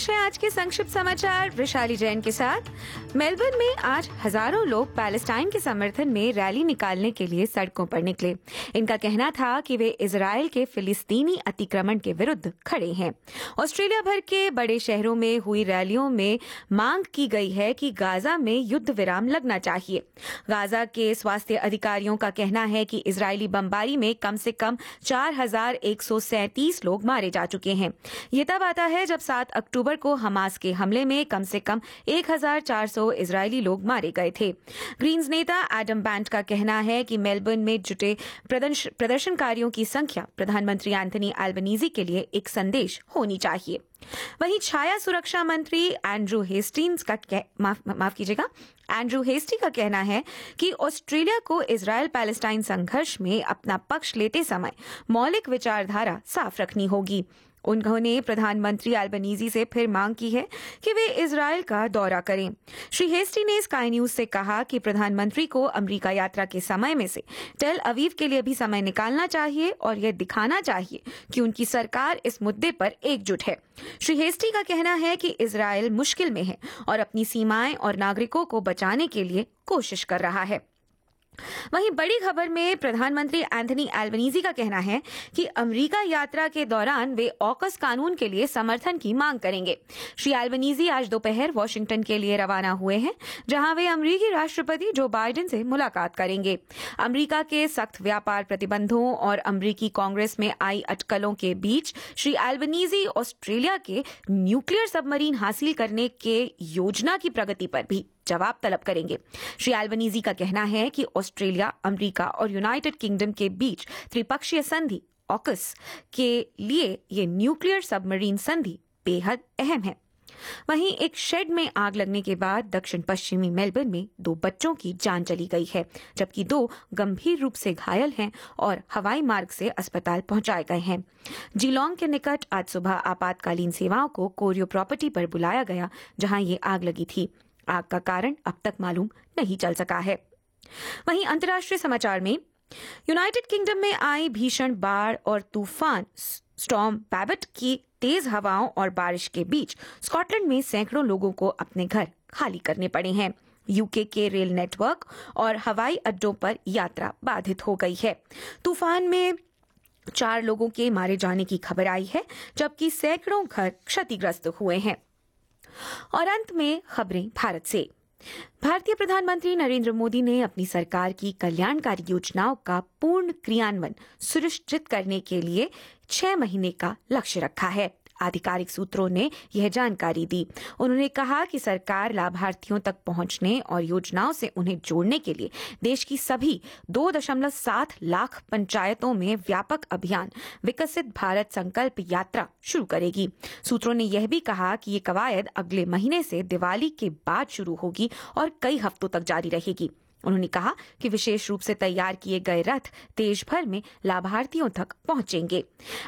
पेश है आज के संक्षिप्त समाचार वैशाली जैन के साथ। मेलबर्न में आज हज़ारों लोग पैलेस्टाइन के समर्थन में रैली निकालने के लिए सड़कों पर निकले। इनका कहना था कि वे इसराइल के फिलिस्तीनी अतिक्रमण के विरुद्ध खड़े हैं। ऑस्ट्रेलिया भर के बड़े शहरों में हुई रैलियों में मांग की गई है कि गाजा में युद्ध विराम लगना चाहिए। गाजा के स्वास्थ्य अधिकारियों का कहना है कि इसराइली बमबारी में कम से कम चार हज़ार एक सौ सैंतीस लोग मारे जा चुके हैं। ये तब आता है जब सात अक्टूबर को हमास के हमले में कम से कम 1,400 इजरायली लोग मारे गए थे। ग्रीन्स नेता एडम बैंड का कहना है कि मेलबर्न में जुटे प्रदर्शनकारियों की संख्या प्रधानमंत्री एंथनी एल्बनीजी के लिए एक संदेश होनी चाहिए। वहीं छाया सुरक्षा मंत्री एंड्रू हेस्टिंग्स का माफ़, माफ़ कीजिएगा। एंड्रू हेस्टी का कहना है कि ऑस्ट्रेलिया को इसराइल पैलेस्टाइन संघर्ष में अपना पक्ष लेते समय मौलिक विचारधारा साफ़ रखनी होगी। उन्होंने प्रधानमंत्री एल्बनीजी से फिर मांग की है कि वे इसराइल का दौरा करें। श्री हेस्टी ने स्काई न्यूज़ से कहा कि प्रधानमंत्री को अमेरिका यात्रा के समय में से टेल अवीव के लिए भी समय निकालना चाहिए और यह दिखाना चाहिए कि उनकी सरकार इस मुद्दे पर एकजुट है। श्री हेस्टी का कहना है कि इसराइल मुश्किल में है और अपनी सीमाएँ और नागरिकों को बचाने के लिए कोशिश कर रहा है। वहीं बड़ी खबर में प्रधानमंत्री एंथनी एल्बनीजी का कहना है कि अमेरिका यात्रा के दौरान वे ऑकस कानून के लिए समर्थन की मांग करेंगे। श्री एल्बनीजी आज दोपहर वॉशिंगटन के लिए रवाना हुए हैं, जहाँ वे अमरीकी राष्ट्रपति जो बाइडेन से मुलाकात करेंगे। अमरीका के सख्त व्यापार प्रतिबंधों और अमरीकी कांग्रेस में आई अटकलों के बीच श्री एल्बनीजी ऑस्ट्रेलिया के न्यूक्लियर सबमरीन हासिल करने के योजना की प्रगति पर भी। जवाब तलब करेंगे। श्री एल्बनीजी का कहना है कि ऑस्ट्रेलिया, अमेरिका और यूनाइटेड किंगडम के बीच त्रिपक्षीय संधि ऑकस के लिए ये न्यूक्लियर सबमरीन संधि बेहद अहम है। वहीं एक शेड में आग लगने के बाद दक्षिण पश्चिमी मेलबर्न में दो बच्चों की जान चली गई है, जबकि दो गंभीर रूप से घायल हैं और हवाई मार्ग से अस्पताल पहुँचाए गए हैं। जिलोंग के निकट आज सुबह आपातकालीन सेवाओं को कोरियो प्रॉपर्टी पर बुलाया गया, जहाँ ये आग लगी थी। आग का कारण अब तक मालूम नहीं चल सका है। वहीं अंतर्राष्ट्रीय समाचार में, यूनाइटेड किंगडम में आई भीषण बाढ़ और तूफ़ान स्टॉम पैबट की तेज हवाओं और बारिश के बीच स्कॉटलैंड में सैकड़ों लोगों को अपने घर खाली करने पड़े हैं। यूके के रेल नेटवर्क और हवाई अड्डों पर यात्रा बाधित हो गई है। तूफ़ान में चार लोगों के मारे जाने की खबर आई है, जबकि सैकड़ों घर क्षतिग्रस्त हुए हैं। और अंत में खबरें भारत से। भारतीय प्रधानमंत्री नरेंद्र मोदी ने अपनी सरकार की कल्याणकारी योजनाओं का पूर्ण क्रियान्वयन सुनिश्चित करने के लिए छह महीने का लक्ष्य रखा है। आधिकारिक सूत्रों ने यह जानकारी दी। उन्होंने कहा कि सरकार लाभार्थियों तक पहुँचने और योजनाओं से उन्हें जोड़ने के लिए देश की सभी दो दशमलव सात लाख पंचायतों में व्यापक अभियान, विकसित भारत संकल्प यात्रा शुरू करेगी। सूत्रों ने यह भी कहा कि ये कवायद अगले महीने से दिवाली के बाद शुरू होगी और कई हफ्तों तक जारी रहेगी। उन्होंने कहा कि विशेष रूप से तैयार किए गए रथ देश भर में लाभार्थियों तक पहुँचेंगे।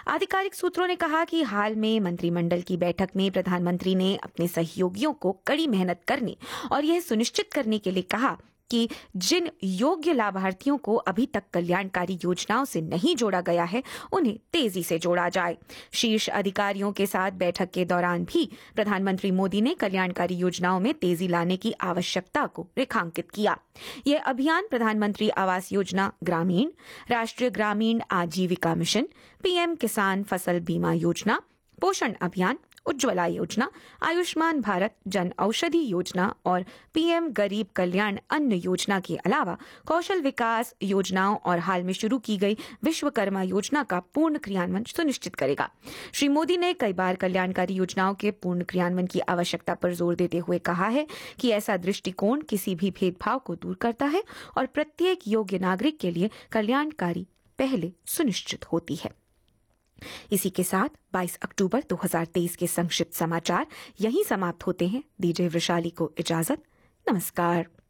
आधिकारिक सूत्रों ने कहा कि हाल में मंत्रिमंडल की बैठक में प्रधानमंत्री ने अपने सहयोगियों को कड़ी मेहनत करने और यह सुनिश्चित करने के लिए कहा कि जिन योग्य लाभार्थियों को अभी तक कल्याणकारी योजनाओं से नहीं जोड़ा गया है, उन्हें तेज़ी से जोड़ा जाए। शीर्ष अधिकारियों के साथ बैठक के दौरान भी प्रधानमंत्री मोदी ने कल्याणकारी योजनाओं में तेज़ी लाने की आवश्यकता को रेखांकित किया। यह अभियान प्रधानमंत्री आवास योजना, ग्रामीण, राष्ट्रीय ग्रामीण आजीविका मिशन, पीएम किसान फ़सल बीमा योजना, पोषण अभियान उज्ज्वला योजना, आयुष्मान भारत जन औषधि योजना और पीएम गरीब कल्याण अन्न योजना के अलावा कौशल विकास योजनाओं और हाल में शुरू की गई विश्वकर्मा योजना का पूर्ण क्रियान्वयन सुनिश्चित करेगा। श्री मोदी ने कई बार कल्याणकारी योजनाओं के पूर्ण क्रियान्वयन की आवश्यकता पर ज़ोर देते हुए कहा है कि ऐसा दृष्टिकोण किसी भी भेदभाव को दूर करता है और प्रत्येक योग्य नागरिक के लिए कल्याणकारी पहले सुनिश्चित होती है। इसी के साथ 22 अक्टूबर 2023 के संक्षिप्त समाचार यहीं समाप्त होते हैं। दीजिए वैशाली को इजाज़त। नमस्कार।